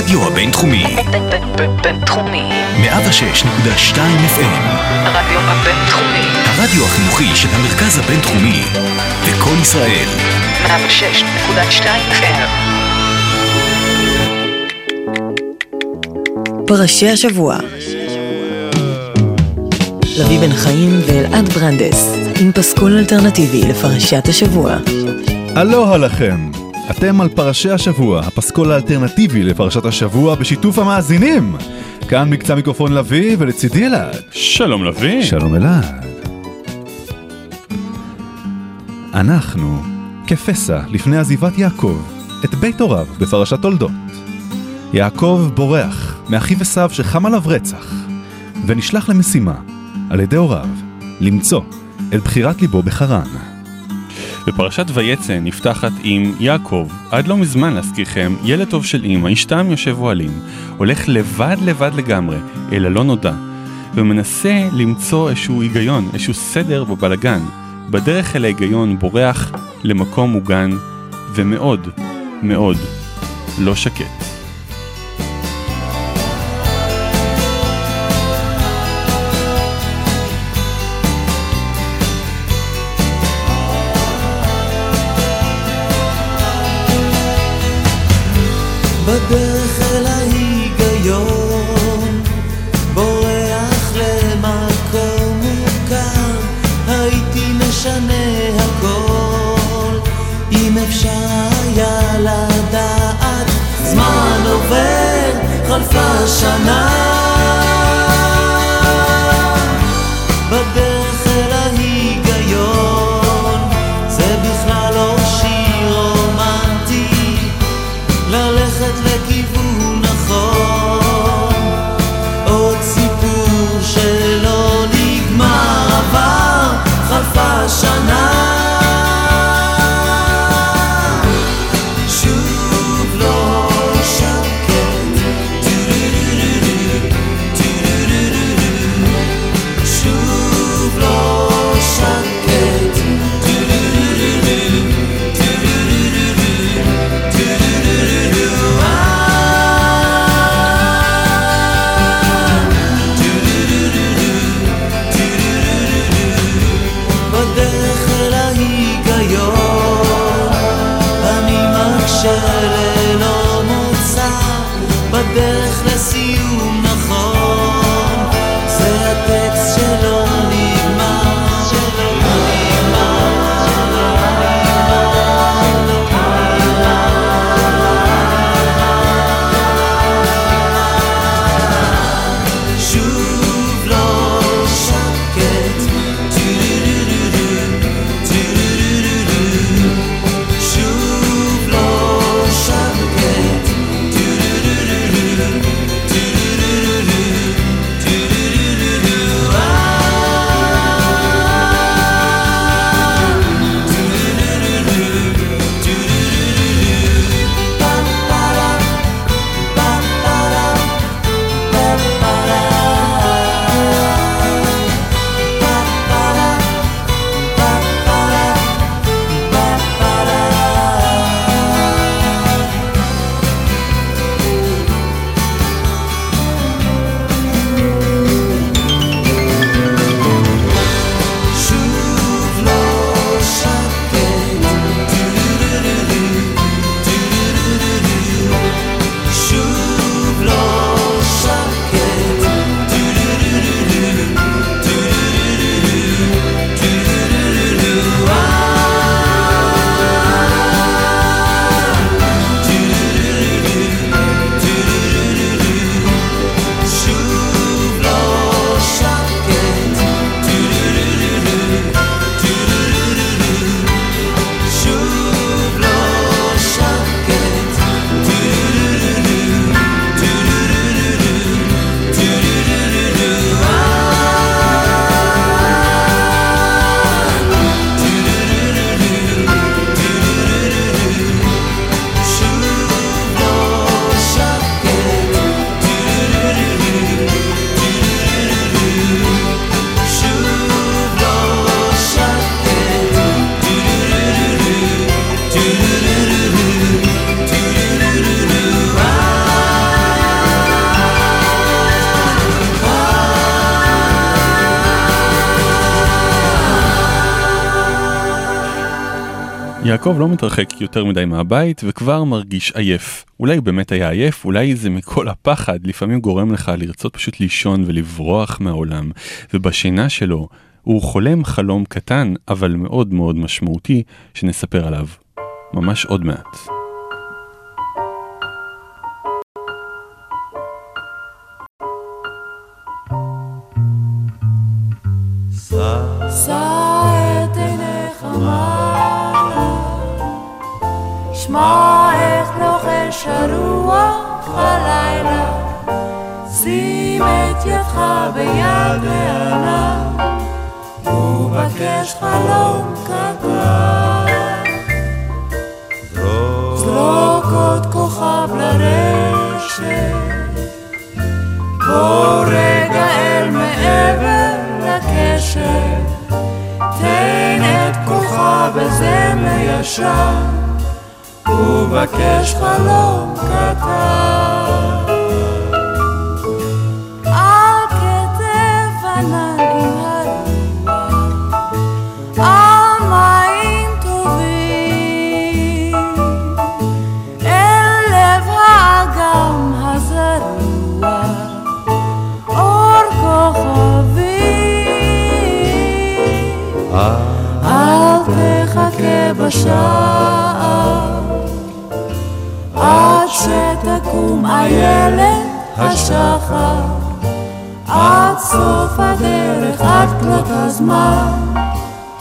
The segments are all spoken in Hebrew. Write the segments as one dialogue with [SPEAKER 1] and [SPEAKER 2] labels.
[SPEAKER 1] הרדיו הבינתחומי.
[SPEAKER 2] בינתחומי.
[SPEAKER 1] 106.2 FM.
[SPEAKER 2] הרדיו הבינתחומי.
[SPEAKER 1] הרדיו החינוכי של המרכז הבינתחומי. לקום ישראל.
[SPEAKER 2] 106.2 FM.
[SPEAKER 3] פרשי השבוע לביא בן חיים ואלעד ברנדס עם פסקול אלטרנטיבי לפרשת השבוע.
[SPEAKER 4] אלוה לכם! אתם על פרשי השבוע, הפסקול האלטרנטיבי לפרשת השבוע בשיתוף המאזינים! כאן מקצה מיקרופון לביא ולצידי אלעד.
[SPEAKER 5] שלום לביא.
[SPEAKER 4] שלום אלעד. אנחנו כפסע לפני עזיבת יעקב את בית הוריו בפרשת תולדות. יעקב בורח מאחיו עשיו שחם עליו רצח, ונשלח למשימה על ידי הוריו למצוא את בחירת ליבו בחרן.
[SPEAKER 5] בפרשת ויצא נפתחת עם יעקב, עד לא מזמן להזכירכם, ילד טוב של אמא, איש תם יושב אוהלים, הולך לבד לבד לגמרי, אל הלא נודע, ומנסה למצוא איזשהו היגיון, איזשהו סדר בבלגן. בדרך אל ההיגיון בורח למקום מוגן, ומאוד מאוד לא שקט.
[SPEAKER 6] בדרך אל
[SPEAKER 5] יעקב לא מתרחק יותר מדי מהבית וכבר מרגיש עייף. אולי הוא באמת היה עייף, אולי זה מכל הפחד לפעמים גורם לך לרצות פשוט לישון ולברוח מהעולם. ובשינה שלו הוא חולם חלום קטן אבל מאוד מאוד משמעותי שנספר עליו. ממש עוד מעט.
[SPEAKER 7] שא את עיניך מעלה, שמע איך לוחש הרוח הלילה, שים את ידך ביד הענן, ובקש חלום קטן. זרוק עוד כוכב לרשת, בוא רגע אל מעבר לקשר, תן את כוכב הזמר ישן, ובקש חלום קטן. על כתף ענן עם הרוח, על מים טובים, אל לב האגם הזרוע, אור כוכבים. אל תחכה בשער, איילת השחר, עד סוף הדרך, עד כלות הזמן,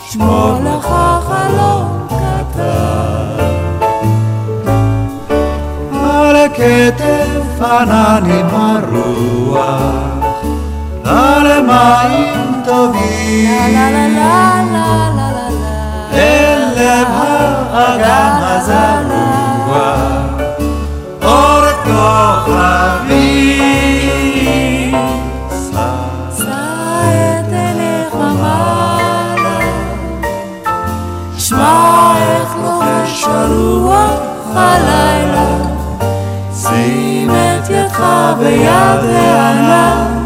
[SPEAKER 7] שמור לך חלום קטן.
[SPEAKER 8] על הכתף ענן עם הרוח, על מים טובים, אל לב האגם הזרוע,
[SPEAKER 7] את ידך ביד הענן,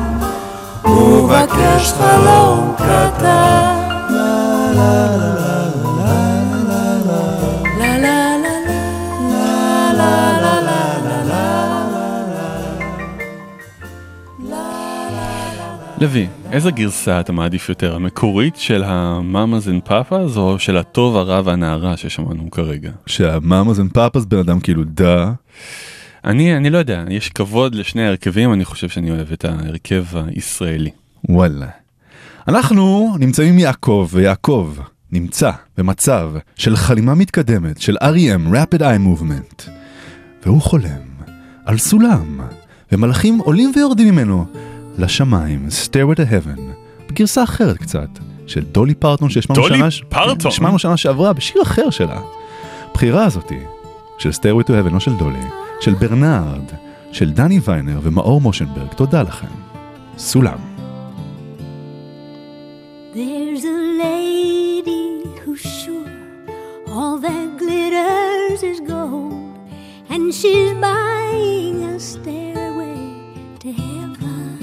[SPEAKER 7] ובקש חלום קטן.
[SPEAKER 5] לוי, איזה גרסה אתה מעדיף יותר, המקורית של המאמאז אנד פאפאז או של הטוב הרע והנערה ששמענו כרגע?
[SPEAKER 4] שה Mamas and Papas בן אדם כאילו duh.
[SPEAKER 5] אני, אני לא יודע, יש כבוד לשני ההרכבים, אני חושב שאני אוהב את ההרכב הישראלי.
[SPEAKER 4] וואלה. אנחנו נמצאים יעקב, ויעקב נמצא במצב של חלימה מתקדמת של R.E.M. Rapid Eye Movement. והוא חולם על סולם, ומלאכים עולים ויורדים ממנו לשמיים, Stairway to Heaven, בגרסה אחרת קצת, של דולי פרטון ששמענו שנה,
[SPEAKER 5] פרטון?
[SPEAKER 4] שנה שעברה בשיר אחר שלה. הבחירה הזאתי, של Stairway to Heaven, לא של דולי, של ברנרד, של דני ויינר ומאור מושנברג, תודה לכם. סולם.
[SPEAKER 9] There's a lady who's sure all that glitters is gold, and she's buying a stairway to heaven.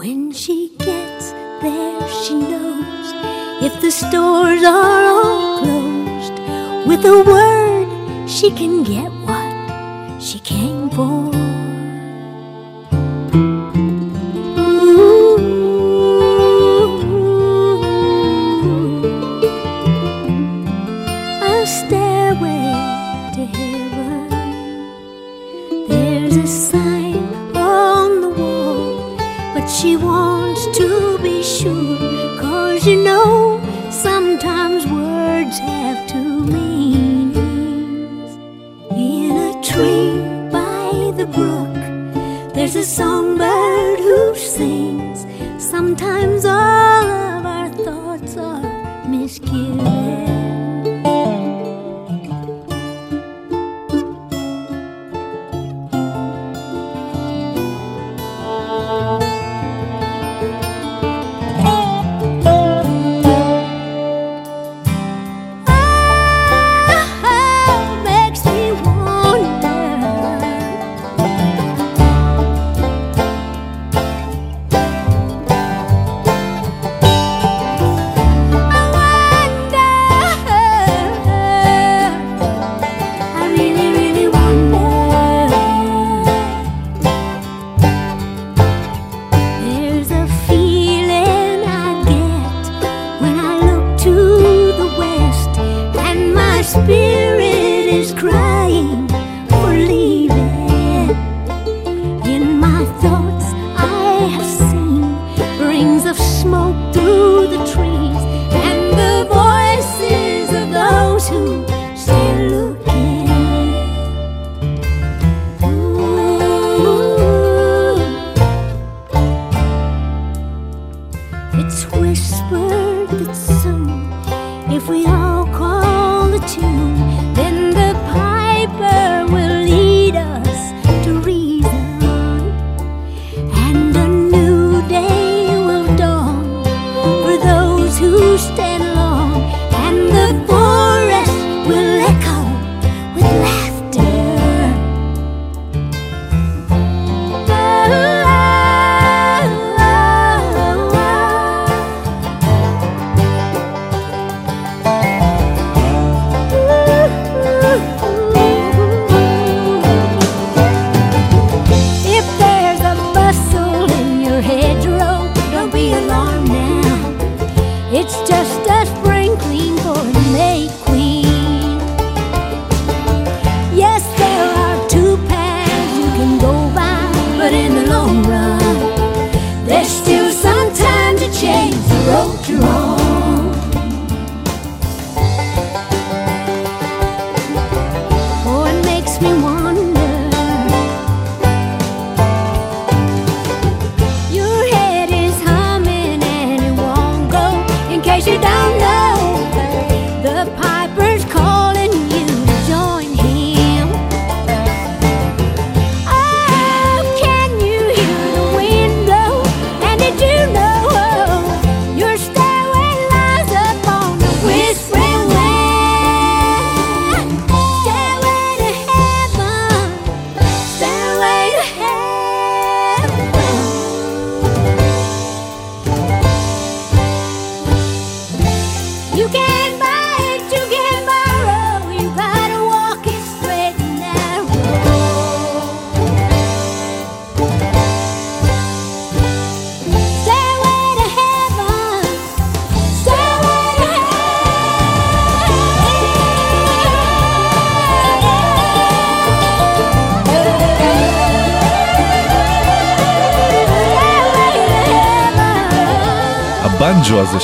[SPEAKER 9] When she gets there, she knows if the stores are all closed, with a word, she can get what she came for. A stairway to heaven. There's a sign on the wall, but she wants to be sure. Cause you know, sometimes words have to meanings. There's a songbird who sings. Sometimes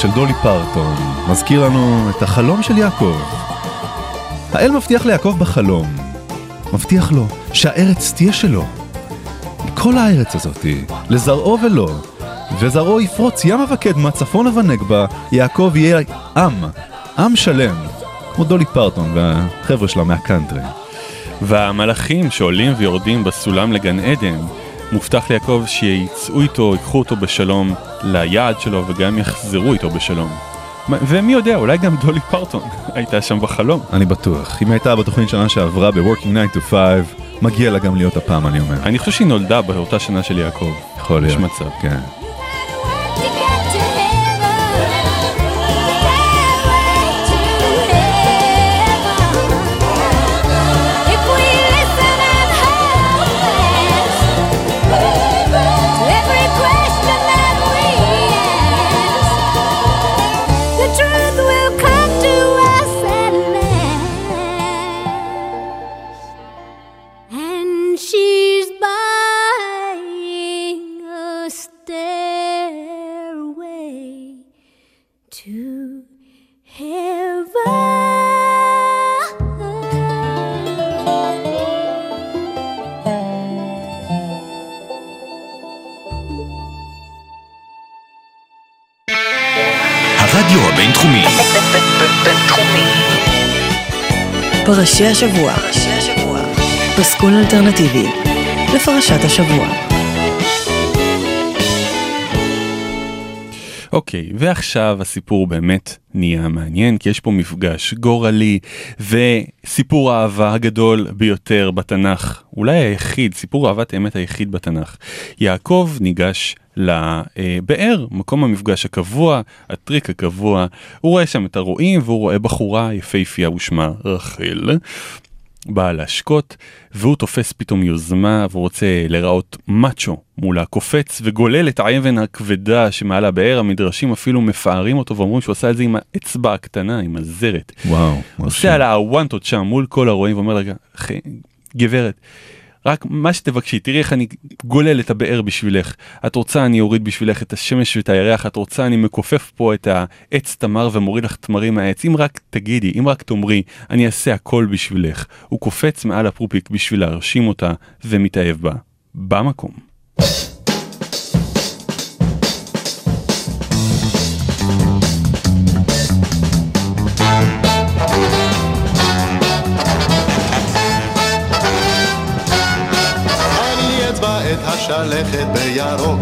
[SPEAKER 4] של דולי פרטון מזכיר לנו את החלום של יעקב. האל מבטיח ליעקב בחלום, מבטיח לו שהארץ תהיה שלו. כל הארץ הזאתי, לזרעו ולו, וזרעו יפרוץ ים אבקד מהצפון ונגבה, יעקב יהיה עם, עם שלם, כמו דולי פרטון והחבר'ה שלה מהקאנטרי.
[SPEAKER 5] והמלאכים שעולים ויורדים בסולם לגן עדן, מובטח ליעקב שיצאו איתו, ייקחו אותו בשלום ליעד שלו וגם יחזרו איתו בשלום. ומי יודע, אולי גם דולי פרטון הייתה שם בחלום.
[SPEAKER 4] אני בטוח. אם הייתה בתוכנית שנה שעברה ב-Working 9 to 5, מגיע לה גם להיות הפעם, אני אומר.
[SPEAKER 5] אני חושב שהיא נולדה באותה שנה של יעקב.
[SPEAKER 4] יכול להיות.
[SPEAKER 5] יש מצב.
[SPEAKER 4] כן.
[SPEAKER 3] פרשי השבוע. פסקול אלטרנטיבי לפרשת השבוע.
[SPEAKER 5] אוקיי, ועכשיו הסיפור באמת נהיה מעניין, כי יש פה מפגש גורלי וסיפור האהבה הגדול ביותר בתנ"ך, אולי היחיד, סיפור אהבת האמת היחיד בתנ"ך. יעקב ניגש לבאר, מקום המפגש הקבוע, הטריק הקבוע, הוא רואה שם את הרועים והוא רואה בחורה יפהפייה ושמה רחל. באה להשקות, והוא תופס פתאום יוזמה והוא רוצה להיראות מאצ'ו מולה, קופץ וגולל את האבן הכבדה שמעל הבאר, המדרשים אפילו מפארים אותו ואומרים שהוא עשה את זה עם האצבע הקטנה, עם הזרת.
[SPEAKER 4] וואו.
[SPEAKER 5] עושה עליה הוואנטות שם מול כל הרועים ואומר לה, "אחי, גברת, רק מה שתבקשי, תראי איך אני גולל את הבאר בשבילך. את רוצה אני אוריד בשבילך את השמש ואת הירח, את רוצה אני מכופף פה את העץ תמר ומוריד לך תמרים מהעץ. אם רק תגידי, אם רק תאמרי, אני אעשה הכל בשבילך. הוא קופץ מעל הפרופיק בשביל להרשים אותה ומתאהב בה. במקום.
[SPEAKER 10] השלכת בירוק,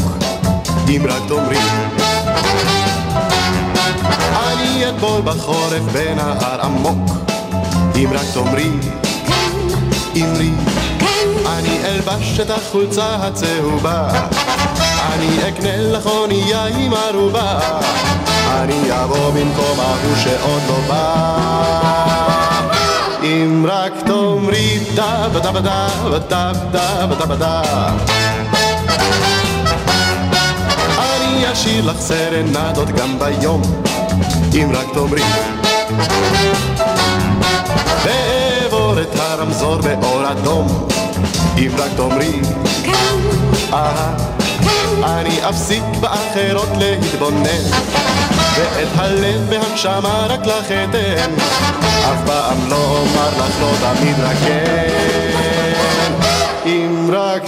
[SPEAKER 10] אם רק תאמרי. אני אטבול בחורף בנהר עמוק, אם רק תאמרי. אמרי. אני אלבש את החולצה הצהובה, אני אקנה לך אונייה עם ערובה, אני אבוא במקום ההוא שעוד לא בא. אם רק תאמרי דה בדה בדה בדה בדה בדה בדה אני אשאיר לך סרנדות גם ביום אם רק תאמרי. ואעבור את הרמזור באור אדום אם רק תאמרי. אהה אני אפסיק באחרות להתבונן ואת הלב והנשמה רק לך אתן. אף פעם לא אומר לך לא תמיד רק כן אם רק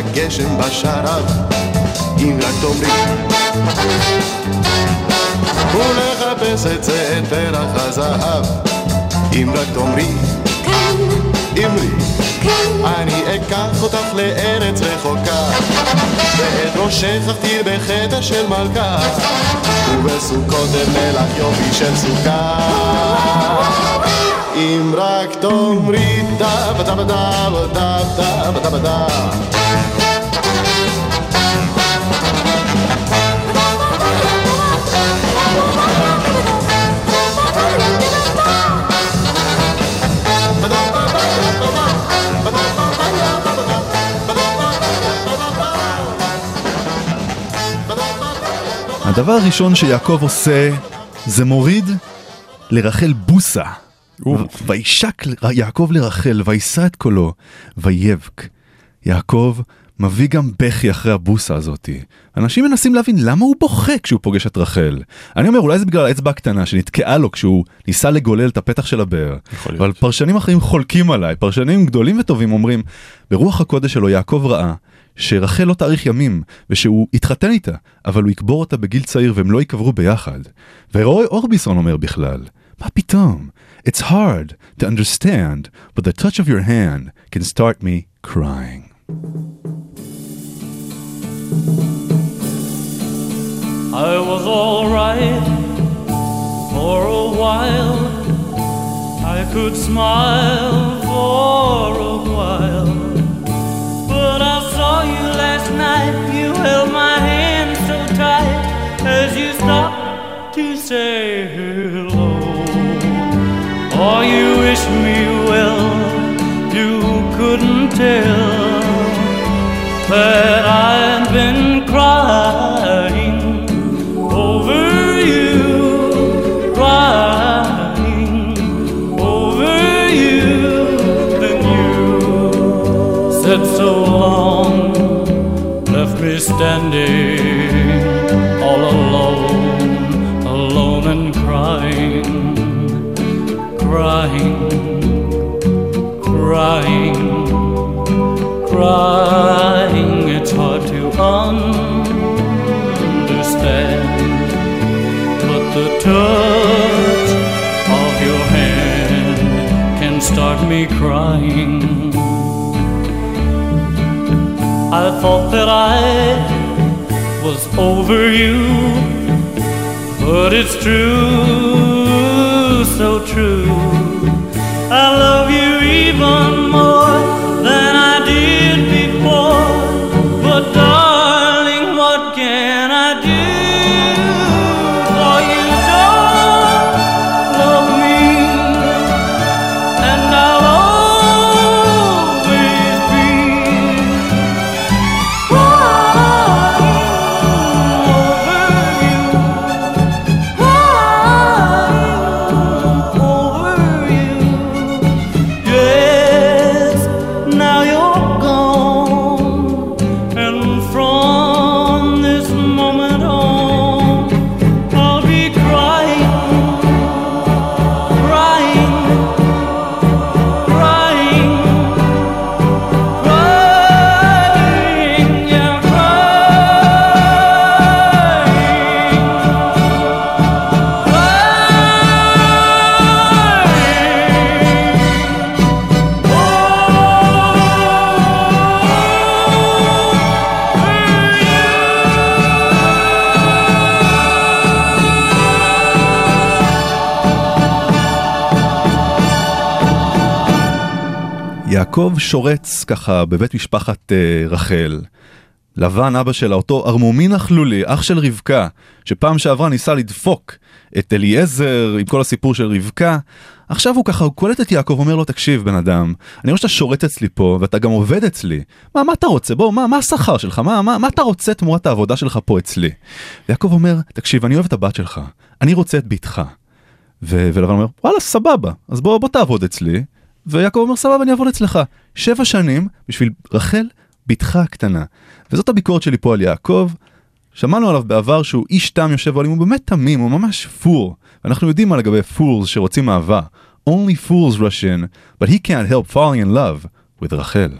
[SPEAKER 10] הגשם בשרב, אם רק תאמרי. ולחפש את זה את פרח הזהב, אם רק תאמרי. אמרי. אני אקח אותך לארץ רחוקה, ואת ראשך אכתיר בחטא של מלכה, ובסוכות לך יופי של סוכה. אם רק תאמרי דה ודה ודה ודה ודה ודה
[SPEAKER 4] הדבר הראשון שיעקב עושה זה מוריד לרחל בוסה. וישק יעקב לרחל, וישא את קולו, ויבק. יעקב מביא גם בכי אחרי הבוסה הזאתי. אנשים מנסים להבין למה הוא בוכה כשהוא פוגש את רחל. אני אומר, אולי זה בגלל האצבע הקטנה שנתקעה לו כשהוא ניסה לגולל את הפתח של הבאר. אבל פרשנים אחרים חולקים עליי, פרשנים גדולים וטובים אומרים, ברוח הקודש שלו יעקב ראה שרחל לא תאריך ימים, ושהוא יתחתן איתה, אבל הוא יקבור אותה בגיל צעיר והם לא ייקברו ביחד. ורוי אורביסון אומר בכלל, מה פתאום? It's hard to understand, but the touch of your hand can start me crying.
[SPEAKER 11] I was alright for a while. I could smile for a while. Standing all alone, alone and crying, crying, crying crying, it's hard to understand. But the touch of your hand can start me crying. I thought that I was over you, but it's true, so true. I love you even more than I did before.
[SPEAKER 4] יעקב שורץ ככה בבית משפחת אה, רחל. לבן אבא שלה, אותו ערמומי נכלולי, אח של רבקה, שפעם שעברה ניסה לדפוק את אליעזר עם כל הסיפור של רבקה. עכשיו הוא ככה, הוא קולט את יעקב, אומר לו, תקשיב בן אדם, אני רואה שאתה שורט אצלי פה, ואתה גם עובד אצלי. מה, מה אתה רוצה? בוא, מה, מה השכר שלך? מה, מה, מה אתה רוצה תמורת העבודה שלך פה אצלי? ויעקב אומר, תקשיב, אני אוהב את הבת שלך, אני רוצה את בתך. ו- ולבן אומר, וואלה, סבבה, אז בוא, בוא תעבוד אצלי. ויעקב אומר, סבבה, אני אעבוד אצלך. שבע שנים בשביל רחל, בתך הקטנה. וזאת הביקורת שלי פה על יעקב. שמענו עליו בעבר שהוא איש תם יושב אוהלים, הוא באמת תמים, הוא ממש פור. אנחנו יודעים מה לגבי פורס שרוצים אהבה. Only fools rush in, but he can't help falling in love with רחל.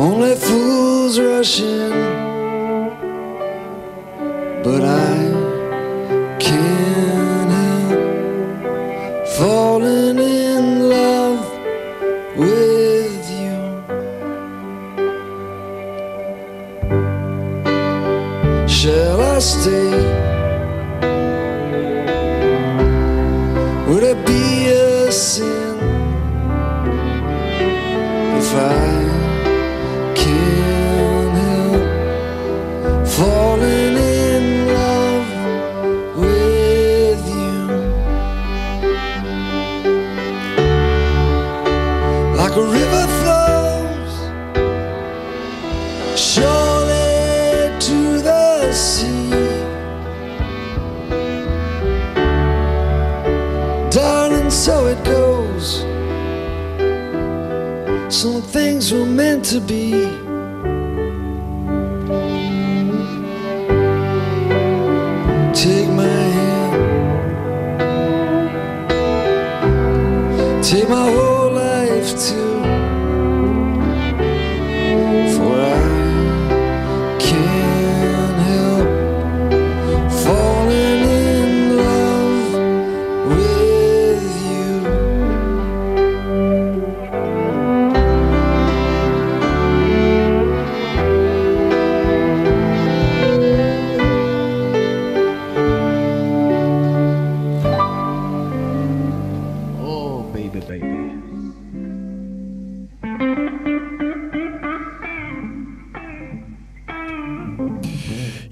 [SPEAKER 12] Only fools rush in.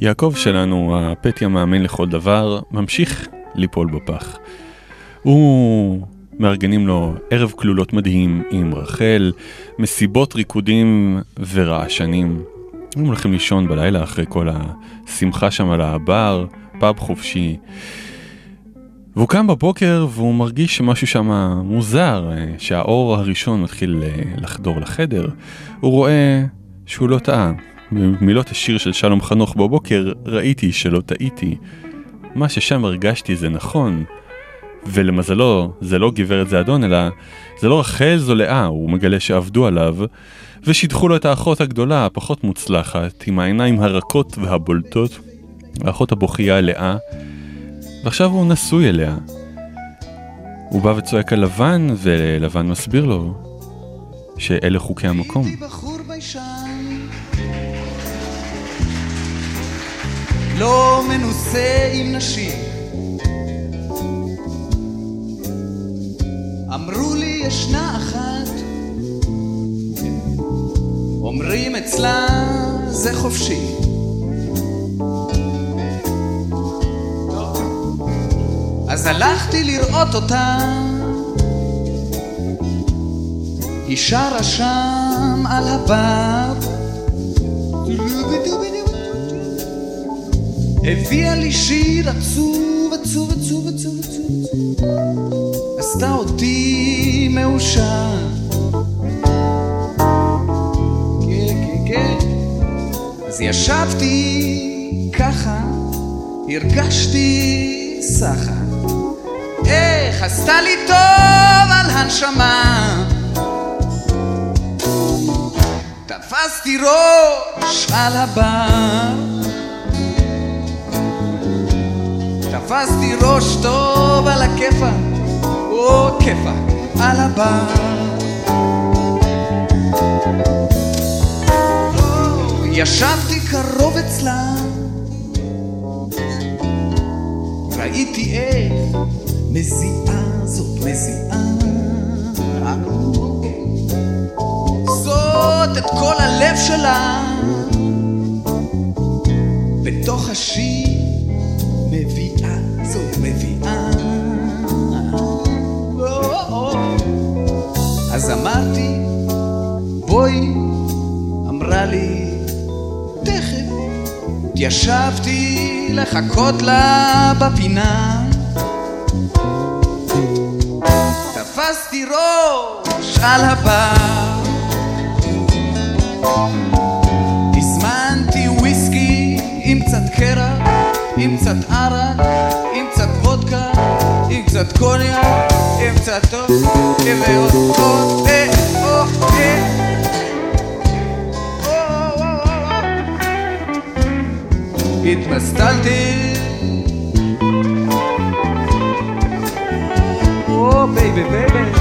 [SPEAKER 5] יעקב שלנו, הפטי המאמין לכל דבר, ממשיך ליפול בפח. הוא... מארגנים לו ערב כלולות מדהים עם רחל, מסיבות ריקודים ורעשנים. הם הולכים לישון בלילה אחרי כל השמחה שם על הבר, פאב חופשי. והוא קם בבוקר והוא מרגיש שמשהו שם מוזר, שהאור הראשון מתחיל אה, לחדור לחדר. הוא רואה שהוא לא טעה. במילות השיר של שלום חנוך בבוקר, ראיתי שלא טעיתי. מה ששם הרגשתי זה נכון. ולמזלו, זה לא גברת זה אדון, אלא זה לא רחל זו לאה, הוא מגלה שעבדו עליו, ושידחו לו את האחות הגדולה, הפחות מוצלחת, עם העיניים הרכות והבולטות, האחות הבוכייה לאה, ועכשיו הוא נשוי אליה. הוא בא וצועק על לבן, ולבן מסביר לו שאלה חוקי המקום.
[SPEAKER 13] בחור ביישן לא מנוסה עם נשים. אמרו לי ישנה אחת. אומרים אצלה זה חופשי. אז הלכתי לראות אותה. היא שרה שם על הבר הביאה לי שיר עצוב, עצוב, עצוב, עצוב, עצוב עשתה אותי מאושר. כן, כן, כן. אז ישבתי ככה, הרגשתי סחר איך עשתה לי טוב על הנשמה. תפסתי ראש על הבר תפסתי ראש טוב על הכיפה, או כיפה, על הבר. ישבתי קרוב אצלה, ראיתי איך מזיעה זאת מזיעה. זאת את כל הלב שלה, בתוך השיר מביאה זאת מביאה. אז אמרתי, בואי, אמרה לי, תכף. התיישבתי לחכות לה בפינה. תפסתי ראש על הבר. עם קצת הטוב, ועוד עוד, אה, או, אה. התמסטלתי או בייבי בייבי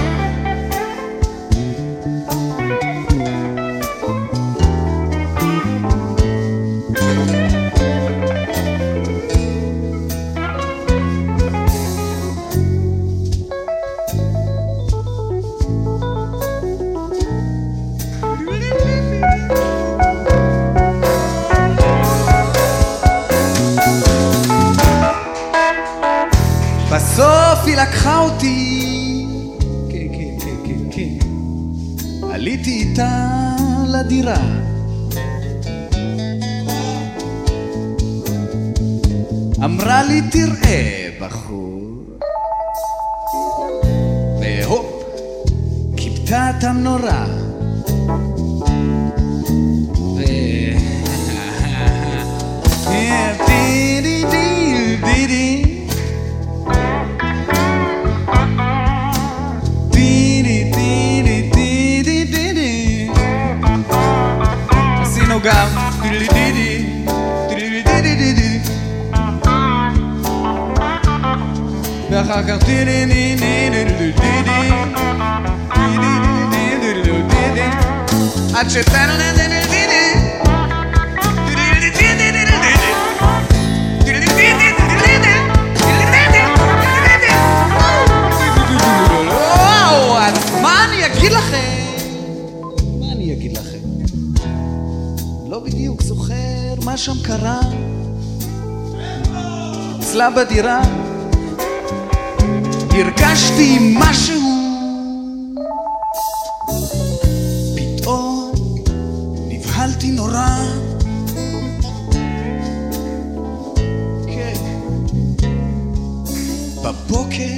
[SPEAKER 13] בבוקר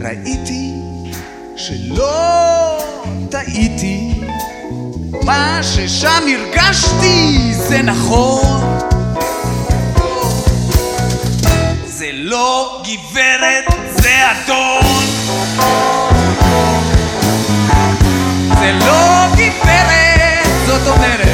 [SPEAKER 13] ראיתי שלא טעיתי, מה ששם הרגשתי זה נכון. זה לא גברת, זה אדון. זה לא גברת, זאת אומרת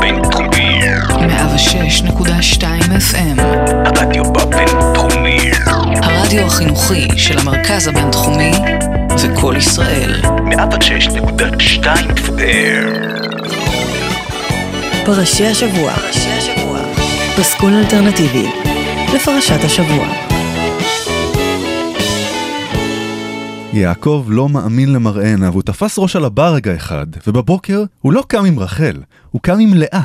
[SPEAKER 1] בינתחומי.
[SPEAKER 3] 106.2 FM.
[SPEAKER 1] הרדיו בבינתחומי.
[SPEAKER 3] הרדיו החינוכי של המרכז הבינתחומי וקול ישראל.
[SPEAKER 1] 106.2 FM.
[SPEAKER 3] פרשי השבוע. פסקול אלטרנטיבי לפרשת השבוע.
[SPEAKER 4] יעקב לא מאמין למראנה, והוא תפס ראש על הבר רגע אחד, ובבוקר הוא לא קם עם רחל, הוא קם עם לאה.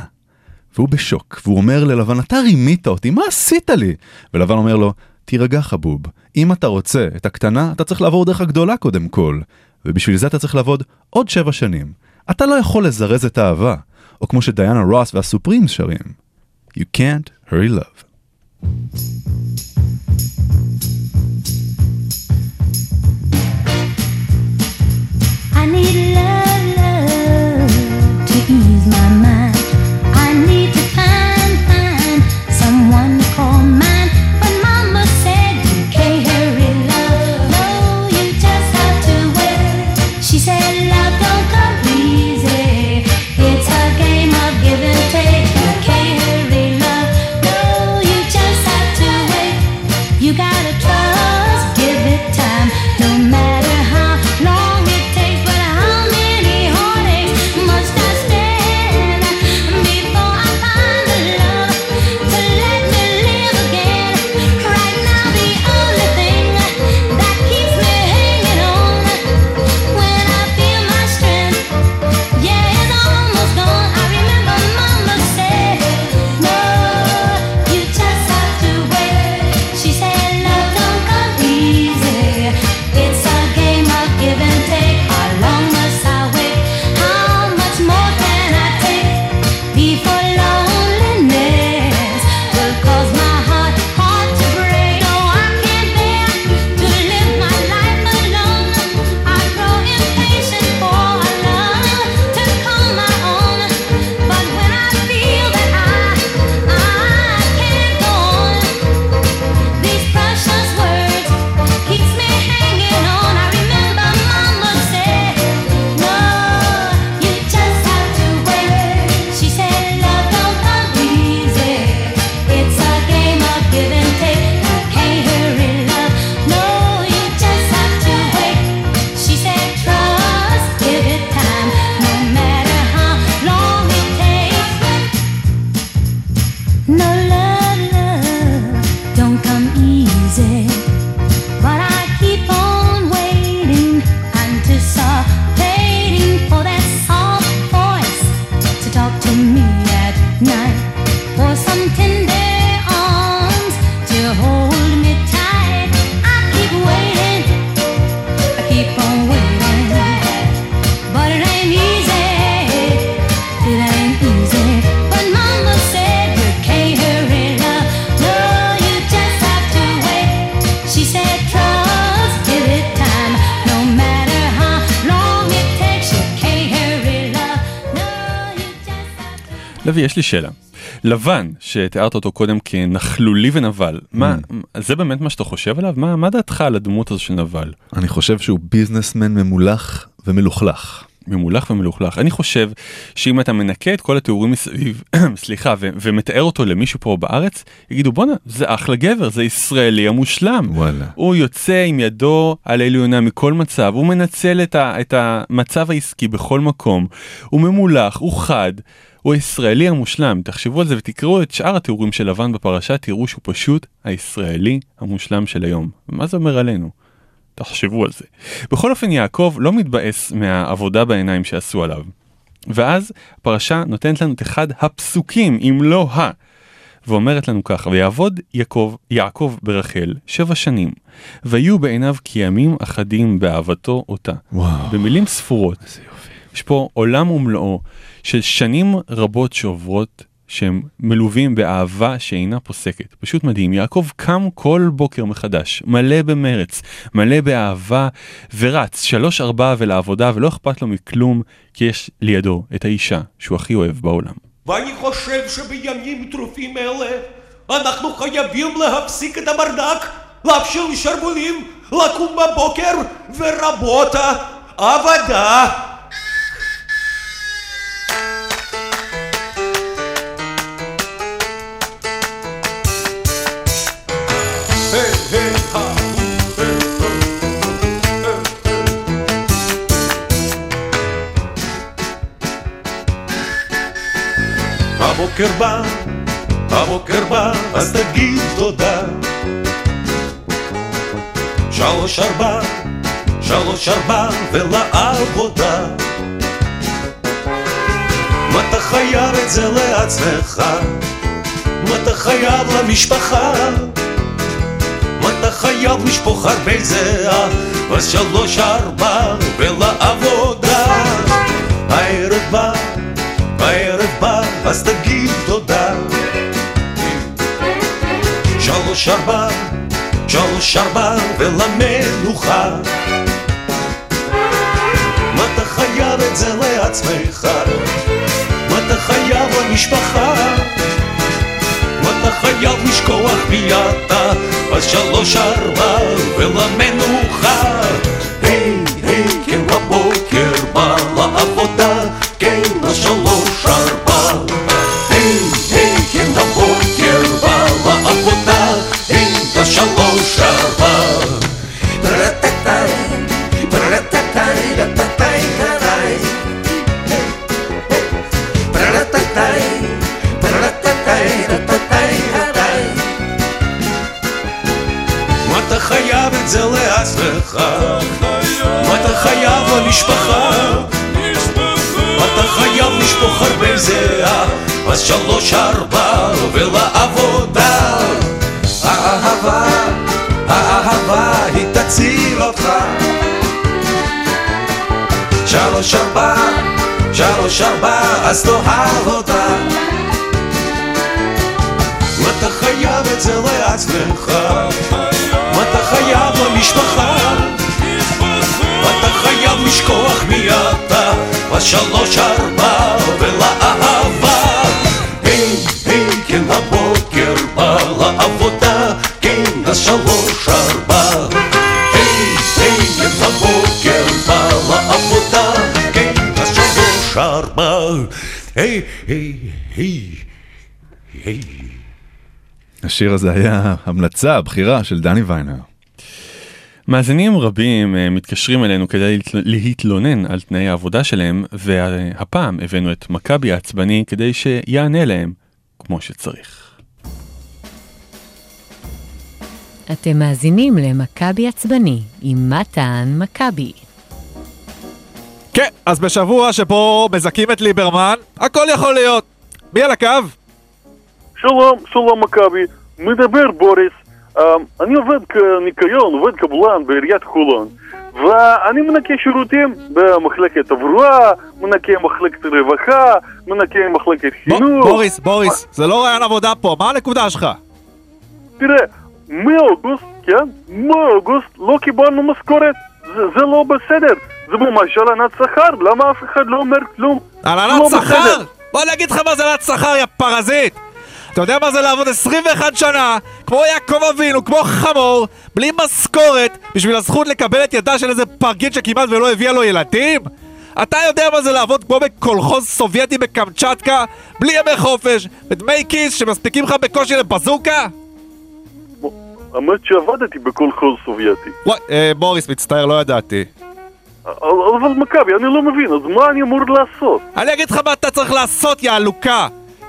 [SPEAKER 4] והוא בשוק, והוא אומר ללבן, אתה רימית אותי, מה עשית לי? ולבן אומר לו, תירגע חבוב, אם אתה רוצה את הקטנה, אתה צריך לעבור דרך הגדולה קודם כל, ובשביל זה אתה צריך לעבוד עוד שבע שנים. אתה לא יכול לזרז את האהבה, או כמו שדיאנה רוס והסופרימס שרים, You can't hurry love.
[SPEAKER 9] I need love, love to ease my
[SPEAKER 5] לוי, יש לי שאלה. לבן, שתיארת אותו קודם כנכלולי ונבל, מה, זה באמת מה שאתה חושב עליו? מה, מה דעתך על הדמות הזו של נבל?
[SPEAKER 4] אני חושב שהוא ביזנסמן ממולח ומלוכלך.
[SPEAKER 5] ממולח ומלוכלך. אני חושב שאם אתה מנקה את כל התיאורים מסביב, סליחה, ו- ומתאר אותו למישהו פה בארץ, יגידו בואנה, זה אחלה גבר, זה ישראלי המושלם.
[SPEAKER 4] וואלה.
[SPEAKER 5] הוא יוצא עם ידו על העליונה מכל מצב, הוא מנצל את, ה- את המצב העסקי בכל מקום, הוא ממולח, הוא חד. הוא הישראלי המושלם, תחשבו על זה ותקראו את שאר התיאורים של לבן בפרשה, תראו שהוא פשוט הישראלי המושלם של היום. ומה זה אומר עלינו? תחשבו על זה. בכל אופן יעקב לא מתבאס מהעבודה בעיניים שעשו עליו. ואז הפרשה נותנת לנו את אחד הפסוקים, אם לא ה... ואומרת לנו ככה, ויעבוד יעקב, יעקב ברחל שבע שנים, ויהיו בעיניו כימים אחדים באהבתו אותה.
[SPEAKER 4] וואו.
[SPEAKER 5] במילים ספורות. יש פה עולם ומלואו של שנים רבות שעוברות שהם מלווים באהבה שאינה פוסקת. פשוט מדהים. יעקב קם כל בוקר מחדש, מלא במרץ, מלא באהבה, ורץ שלוש ארבע ולעבודה, ולא אכפת לו מכלום, כי יש לידו את האישה שהוא הכי אוהב בעולם.
[SPEAKER 14] ואני חושב שבימים טרופים אלה אנחנו חייבים להפסיק את הברדק, לאפשר לשרוולים לקום בבוקר ורבות העבודה. הבוקר בא, הבוקר בא, אז תגיד תודה. שלוש ארבע, שלוש ארבע ולעבודה. מה אתה חייב את זה לעצמך? מה אתה חייב למשפחה? מה אתה חייב לשפוך הרבה זהה? שלוש ארבע ולעבודה. הערב בא, הערב אז תגיד תודה. שלוש ארבע, שלוש ארבע ולמנוחה. מה אתה חייב את זה לעצמך? מה אתה חייב למשפחה? מה אתה חייב לשכוח מי אתה? אז שלוש ארבע ולמנוחה. אז שלוש ארבע ולעבודה. האהבה, האהבה היא תציל אותך. שלוש ארבע, שלוש ארבע, אז תאהב אותה. מה אתה חייב את זה לעצמך? מה אתה חייב למשפחה? מה אתה חייב לשכוח מי אתה? בשלוש ארבע ולאהבה. היי, היי, היי, היי.
[SPEAKER 4] השיר הזה היה המלצה, בחירה של דני ויינר.
[SPEAKER 5] מאזינים רבים אה, מתקשרים אלינו כדי להתל- להתלונן על תנאי העבודה שלהם, והפעם הבאנו את מכבי העצבני כדי שיענה להם כמו שצריך.
[SPEAKER 15] אתם מאזינים למכבי עצבני עם מתן מכבי.
[SPEAKER 16] כן, אז בשבוע שבו מזכים את ליברמן, הכל יכול להיות. מי על הקו?
[SPEAKER 17] שלום, שלום מכבי, מדבר בוריס. אמ, אני עובד כניקיון, עובד קבלן בעיריית חולון. ואני מנקה שירותים במחלקת תברואה, מנקה מחלקת רווחה, מנקה מחלקת חינוך.
[SPEAKER 16] בוריס, בוריס, זה לא רעיון עבודה פה, מה הנקודה שלך?
[SPEAKER 17] תראה, מאוגוסט, כן? מאוגוסט לא קיבלנו משכורת. זה לא בסדר. זה ממש הלנת שכר, למה אף אחד לא אומר כלום?
[SPEAKER 16] הלנת
[SPEAKER 17] לא
[SPEAKER 16] שכר? בוא אני אגיד לך מה זה להצלחה, יא פרזיט! אתה יודע מה זה לעבוד 21 שנה, כמו יעקב אבינו, כמו חמור, בלי משכורת, בשביל הזכות לקבל את ידה של איזה פרגית שכמעט ולא הביאה לו ילדים? אתה יודע מה זה לעבוד כמו בקולחוז סובייטי בקמצ'טקה, בלי ימי חופש, ודמי כיס שמספיקים לך בקושי לבזוקה?
[SPEAKER 17] האמת שעבדתי בקולחוז סובייטי.
[SPEAKER 16] וואי, אה, בוריס, מצטער, לא ידעתי.
[SPEAKER 17] אבל מכבי, אני לא מבין, אז מה אני אמור לעשות?
[SPEAKER 16] אני אגיד לך מה אתה צריך לעשות, יא עלוקה!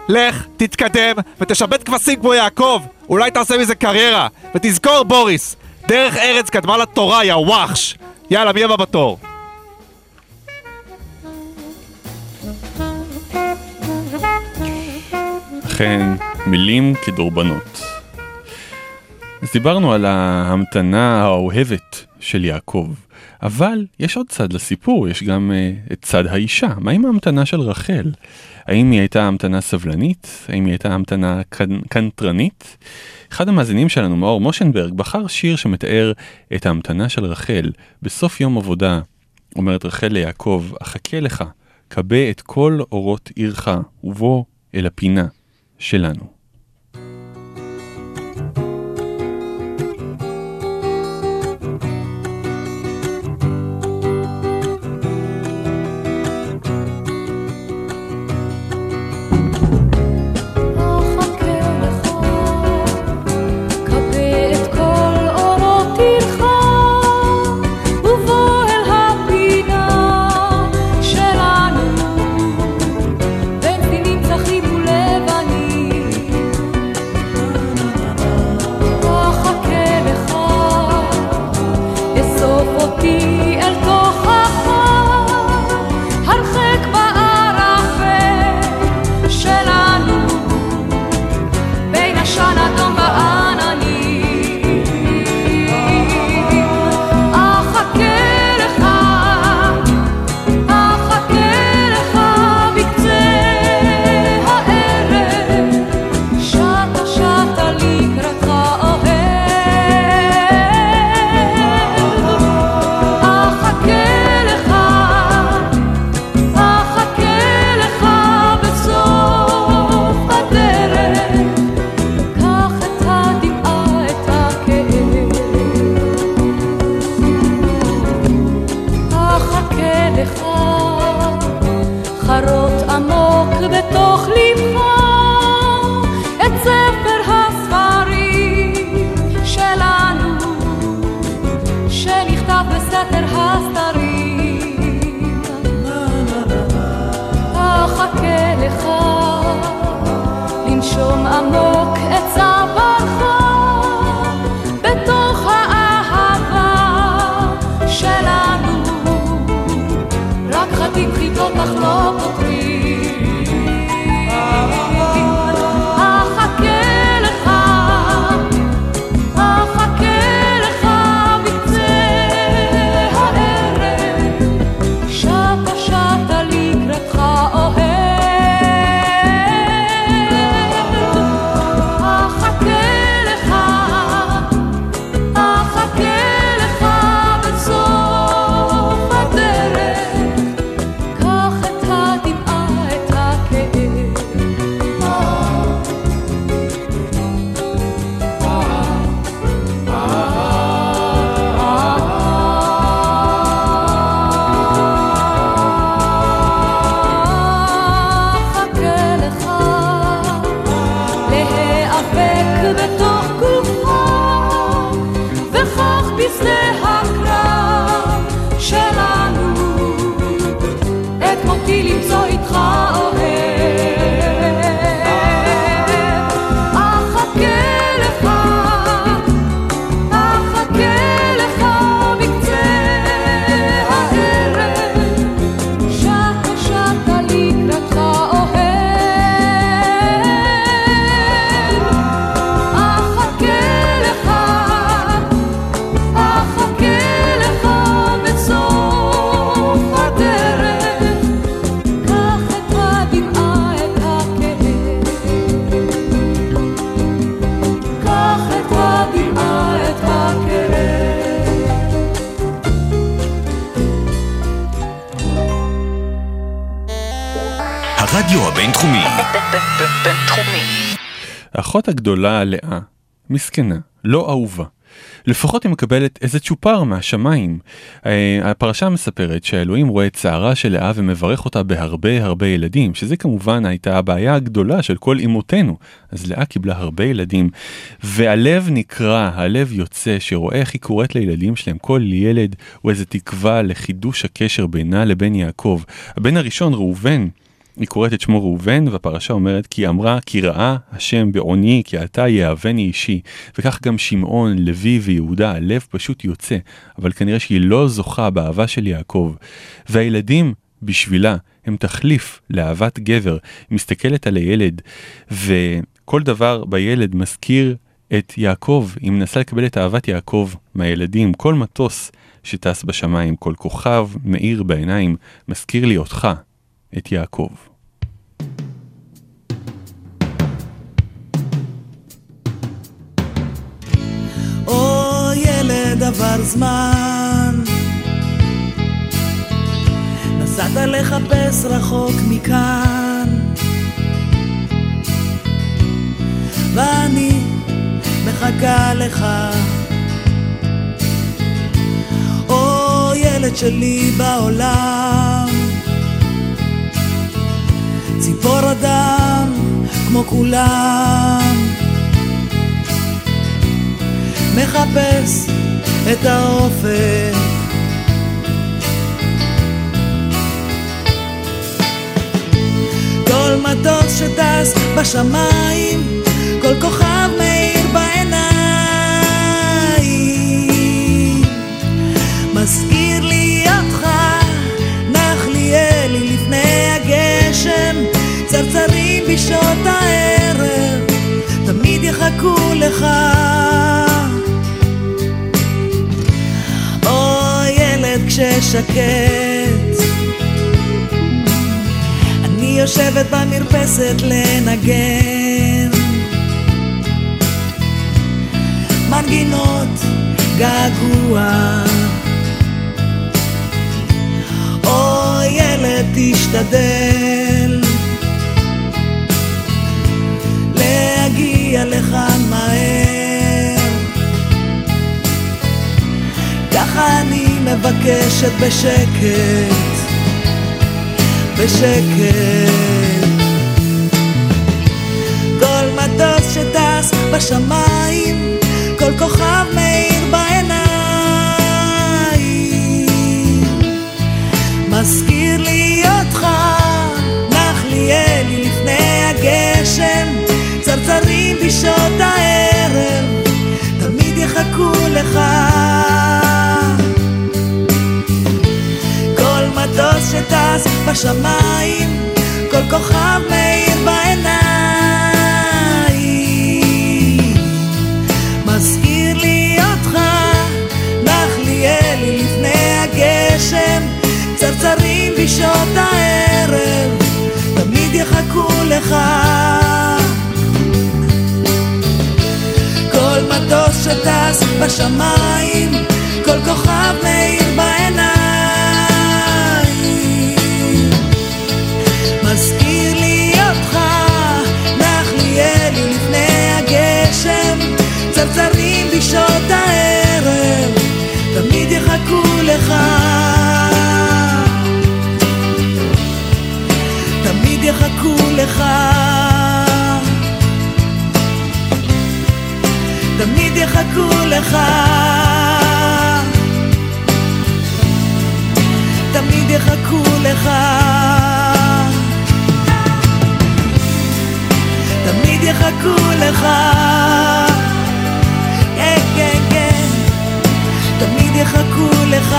[SPEAKER 16] לך, תתקדם, ותשבט כבשים כמו יעקב! אולי תעשה מזה קריירה! ותזכור, בוריס, דרך ארץ קדמה לתורה, יא וואחש! יאללה, מי הבא בתור?
[SPEAKER 5] אכן, מילים כדורבנות. אז דיברנו על ההמתנה האוהבת של יעקב, אבל יש עוד צד לסיפור, יש גם uh, את צד האישה. מה עם ההמתנה של רחל? האם היא הייתה המתנה סבלנית? האם היא הייתה המתנה קנ... קנטרנית? אחד המאזינים שלנו, מאור מושנברג, בחר שיר שמתאר את ההמתנה של רחל. בסוף יום עבודה, אומרת רחל ליעקב, אחכה לך, כבה את כל אורות עירך, ובוא אל הפינה שלנו. האחות הגדולה לאה, מסכנה, לא אהובה. לפחות היא מקבלת איזה צ'ופר מהשמיים. אה, הפרשה מספרת שהאלוהים רואה את צערה של לאה ומברך אותה בהרבה הרבה ילדים, שזה כמובן הייתה הבעיה הגדולה של כל אמותינו. אז לאה קיבלה הרבה ילדים, והלב נקרע, הלב יוצא, שרואה איך היא קוראת לילדים שלהם, כל ילד הוא איזה תקווה לחידוש הקשר בינה לבין יעקב. הבן הראשון, ראובן, היא קוראת את שמו ראובן, והפרשה אומרת כי אמרה כי ראה השם בעוני כי אתה יאהבני אישי. וכך גם שמעון, לוי ויהודה, הלב פשוט יוצא, אבל כנראה שהיא לא זוכה באהבה של יעקב. והילדים בשבילה הם תחליף לאהבת גבר. מסתכלת על הילד, וכל דבר בילד מזכיר את יעקב, היא מנסה לקבל את אהבת יעקב מהילדים, כל מטוס שטס בשמיים, כל כוכב מאיר בעיניים, מזכיר לי אותך, את יעקב.
[SPEAKER 8] או ילד עבר זמן. נסעת לחפש רחוק מכאן. ואני מחכה לך. או ילד שלי בעולם ציפור אדם כמו כולם. מחפש את האופק. כל מטוס שטס בשמיים כל כוכב מאיר בעיניים. מזכיר בשעות הערב תמיד יחכו לך. או ילד כששקט. אני יושבת במרפסת לנגן. מנגינות געגוע. או ילד תשתדל להגיע לכאן מהר. ככה אני מבקשת בשקט בשקט. כל מטוס שטס בשמיים כל כוכב לך. כל מטוס שטס בשמיים כל כוכב מאיר בעיניים. מזכיר לי אותך נח לי אלי לפני הגשם צרצרים בשעות הערב בשמיים כל כוכב מאיר בעיניים. מזכיר לי אותך נח לי אלי לפני הגשם צרצרים בשעות הערב תמיד יחכו לך. תמיד יחכו לך יחכו לך. תמיד יחכו לך. תמיד יחכו לך. כן, כן, כן. תמיד יחכו לך.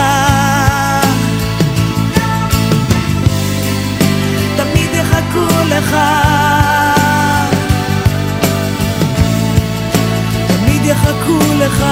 [SPEAKER 8] תמיד יחכו לך יחכו לך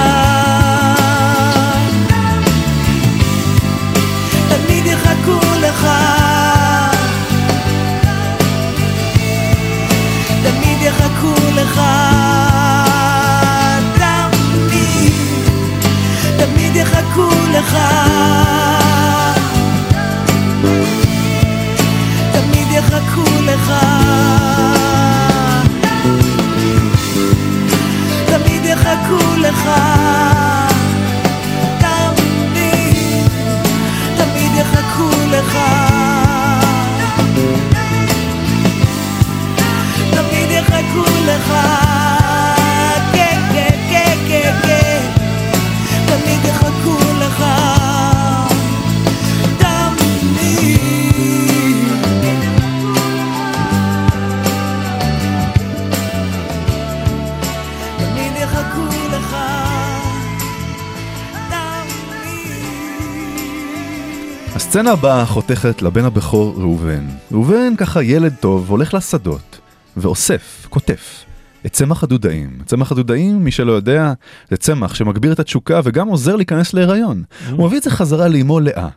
[SPEAKER 18] הסצנה הבאה חותכת לבן הבכור ראובן. ראובן ככה ילד טוב, הולך לשדות, ואוסף, קוטף, את צמח הדודאים. צמח הדודאים, מי שלא יודע, זה צמח שמגביר את התשוקה וגם עוזר להיכנס להיריון. הוא מביא את זה חזרה לאמו לאה.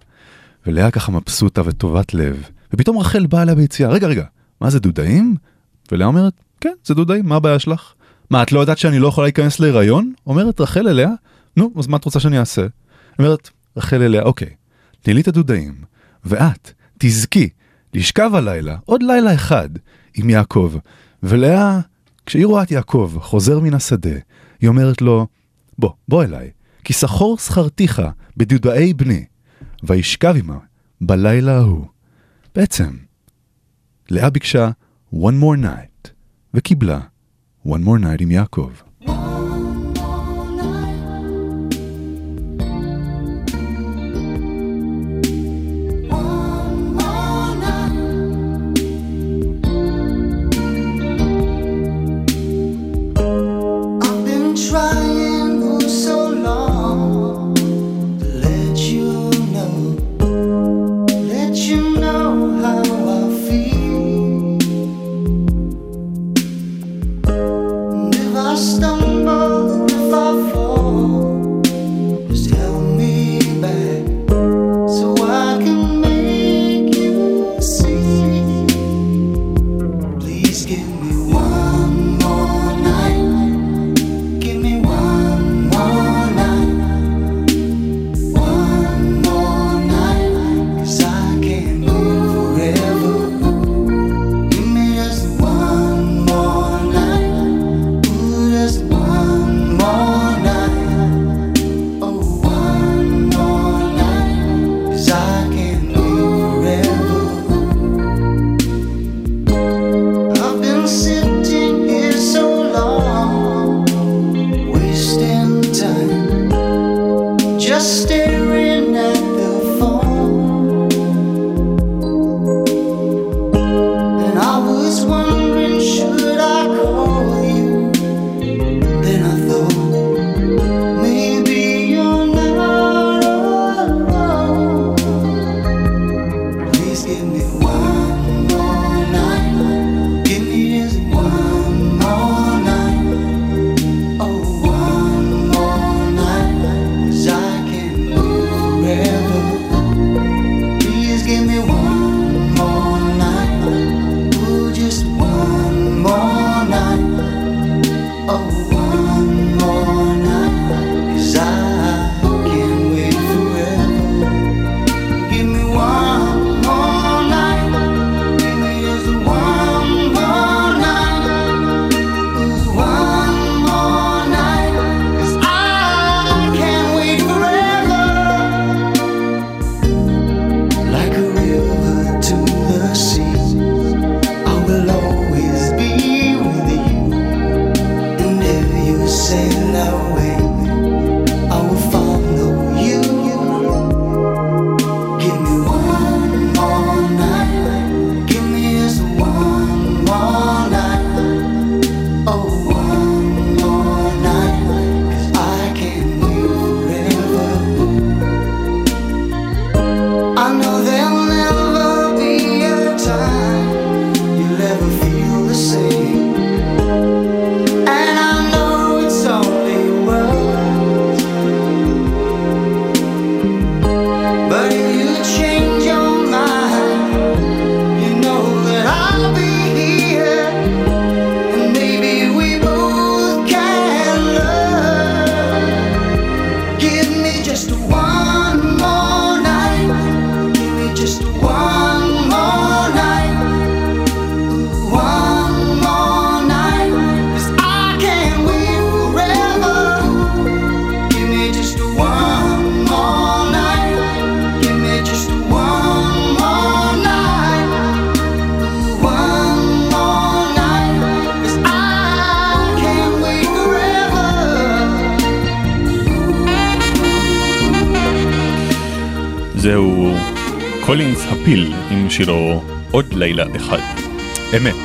[SPEAKER 18] ולאה ככה מבסוטה וטובת לב. ופתאום רחל באה אליה ביציאה, רגע, רגע, מה זה דודאים? ולאה אומרת, כן, זה דודאים, מה הבעיה שלך? מה, את לא יודעת שאני לא יכולה להיכנס להיריון? אומרת רחל אליה, נו, אז מה את רוצה שאני אעשה? אומרת רחל אליה, אוקיי, תני לי את הדודאים, ואת תזכי לשכב הלילה, עוד לילה אחד, עם יעקב. ולאה, כשהיא רואה את יעקב חוזר מן השדה, היא אומרת לו, בוא, בוא אליי, כי שכור שכרתיך בדודאי בני, וישכב עמה בלילה ההוא. בעצם, לאה ביקשה one more night, וקיבלה one more night עם יעקב.
[SPEAKER 5] זהו קולינס הפיל עם שירו עוד לילה אחד.
[SPEAKER 4] אמת.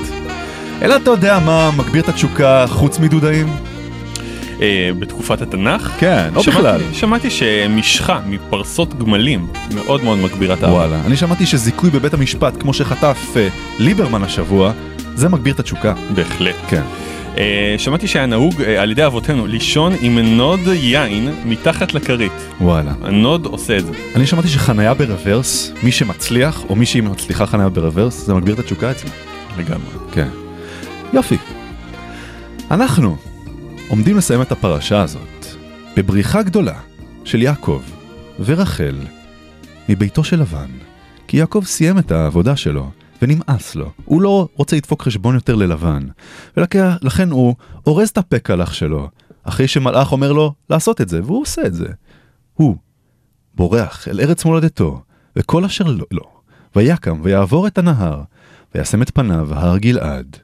[SPEAKER 4] אלא אתה יודע מה מגביר את התשוקה חוץ מדודאים?
[SPEAKER 5] אה, בתקופת התנ"ך?
[SPEAKER 4] כן, או
[SPEAKER 5] שמעתי-
[SPEAKER 4] בכלל.
[SPEAKER 5] שמעתי שמשחה מפרסות גמלים מאוד מאוד מגבירה את האהבה.
[SPEAKER 4] וואלה, אני שמעתי שזיכוי בבית המשפט, כמו שחטף אה, ליברמן השבוע, זה מגביר את התשוקה.
[SPEAKER 5] בהחלט.
[SPEAKER 4] כן.
[SPEAKER 5] אה, שמעתי שהיה נהוג אה, על ידי אבותינו לישון עם נוד יין מתחת לכרית.
[SPEAKER 4] וואלה.
[SPEAKER 5] הנוד עושה את זה.
[SPEAKER 4] אני שמעתי שחנייה ברוורס, מי שמצליח, או מי שהיא מצליחה חנייה ברוורס, זה מגביר את התשוקה אצלי.
[SPEAKER 5] לגמרי.
[SPEAKER 4] כן. יופי. אנחנו עומדים לסיים את הפרשה הזאת בבריחה גדולה של יעקב ורחל מביתו של לבן, כי יעקב סיים את העבודה שלו ונמאס לו. הוא לא רוצה לדפוק חשבון יותר ללבן, ולכן הוא אורז את הפקלח שלו, אחרי שמלאך אומר לו לעשות את זה, והוא עושה את זה. הוא בורח אל ארץ מולדתו, וכל אשר לו, לו, ויקם ויעבור את הנהר, וישם את פניו הר גלעד.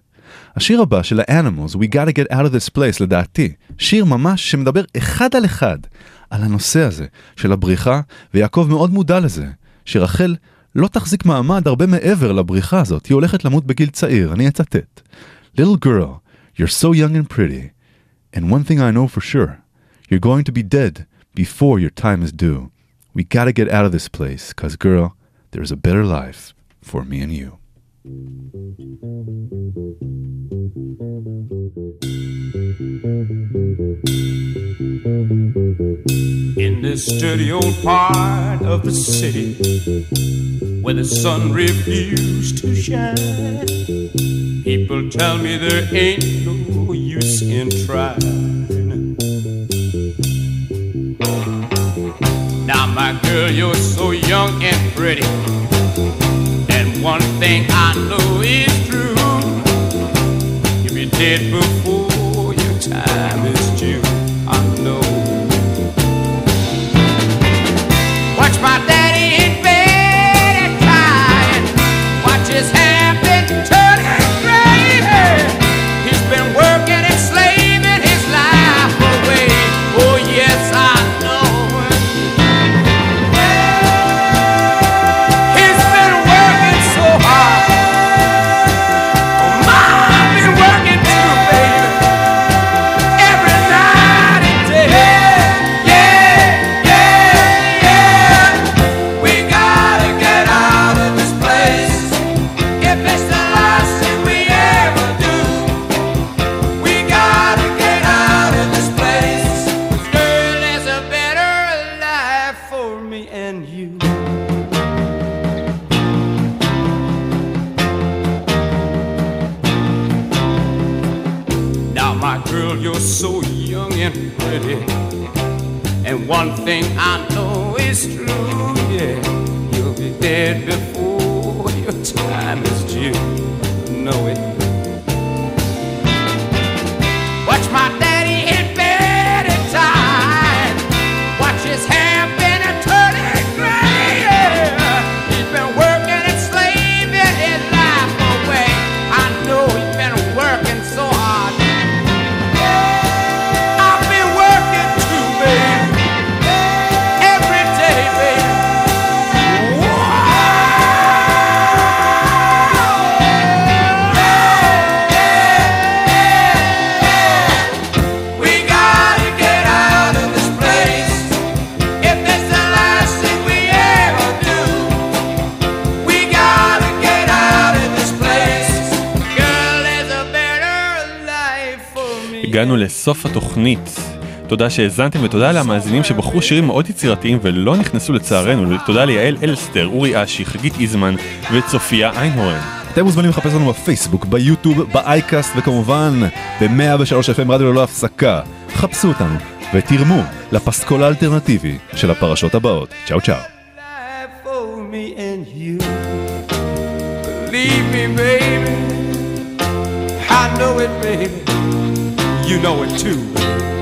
[SPEAKER 4] השיר הבא של ה-Animals, We Gotta Get Out of This Place, לדעתי, שיר ממש שמדבר אחד על אחד על הנושא הזה של הבריחה, ויעקב מאוד מודע לזה, שרחל לא תחזיק מעמד הרבה מעבר לבריחה הזאת, היא הולכת למות בגיל צעיר, אני אצטט. Little girl, you're so young and pretty, and one thing I know for sure, you're going to be dead before your time is due. We gotta get out of this place, cause girl, there's a better life for me and you.
[SPEAKER 19] Dirty old part of the city where the sun refused to shine, people tell me there ain't no use in trying. Now, my girl, you're so young and pretty, and one thing I know is true. You'll be dead before
[SPEAKER 5] הגענו לסוף התוכנית. תודה שהאזנתם ותודה למאזינים שבחרו שירים מאוד יצירתיים ולא נכנסו לצערנו. תודה ליעל אלסטר, אורי אשי, חגית איזמן וצופיה איינהורן.
[SPEAKER 4] אתם מוזמנים לחפש לנו בפייסבוק, ביוטיוב, באייקאסט וכמובן ב-103 FM רדיו ללא הפסקה. חפשו אותנו ותרמו לפסקול האלטרנטיבי של הפרשות הבאות. צ'או צ'או.
[SPEAKER 19] Believe me, baby. I know it, baby. You know it too.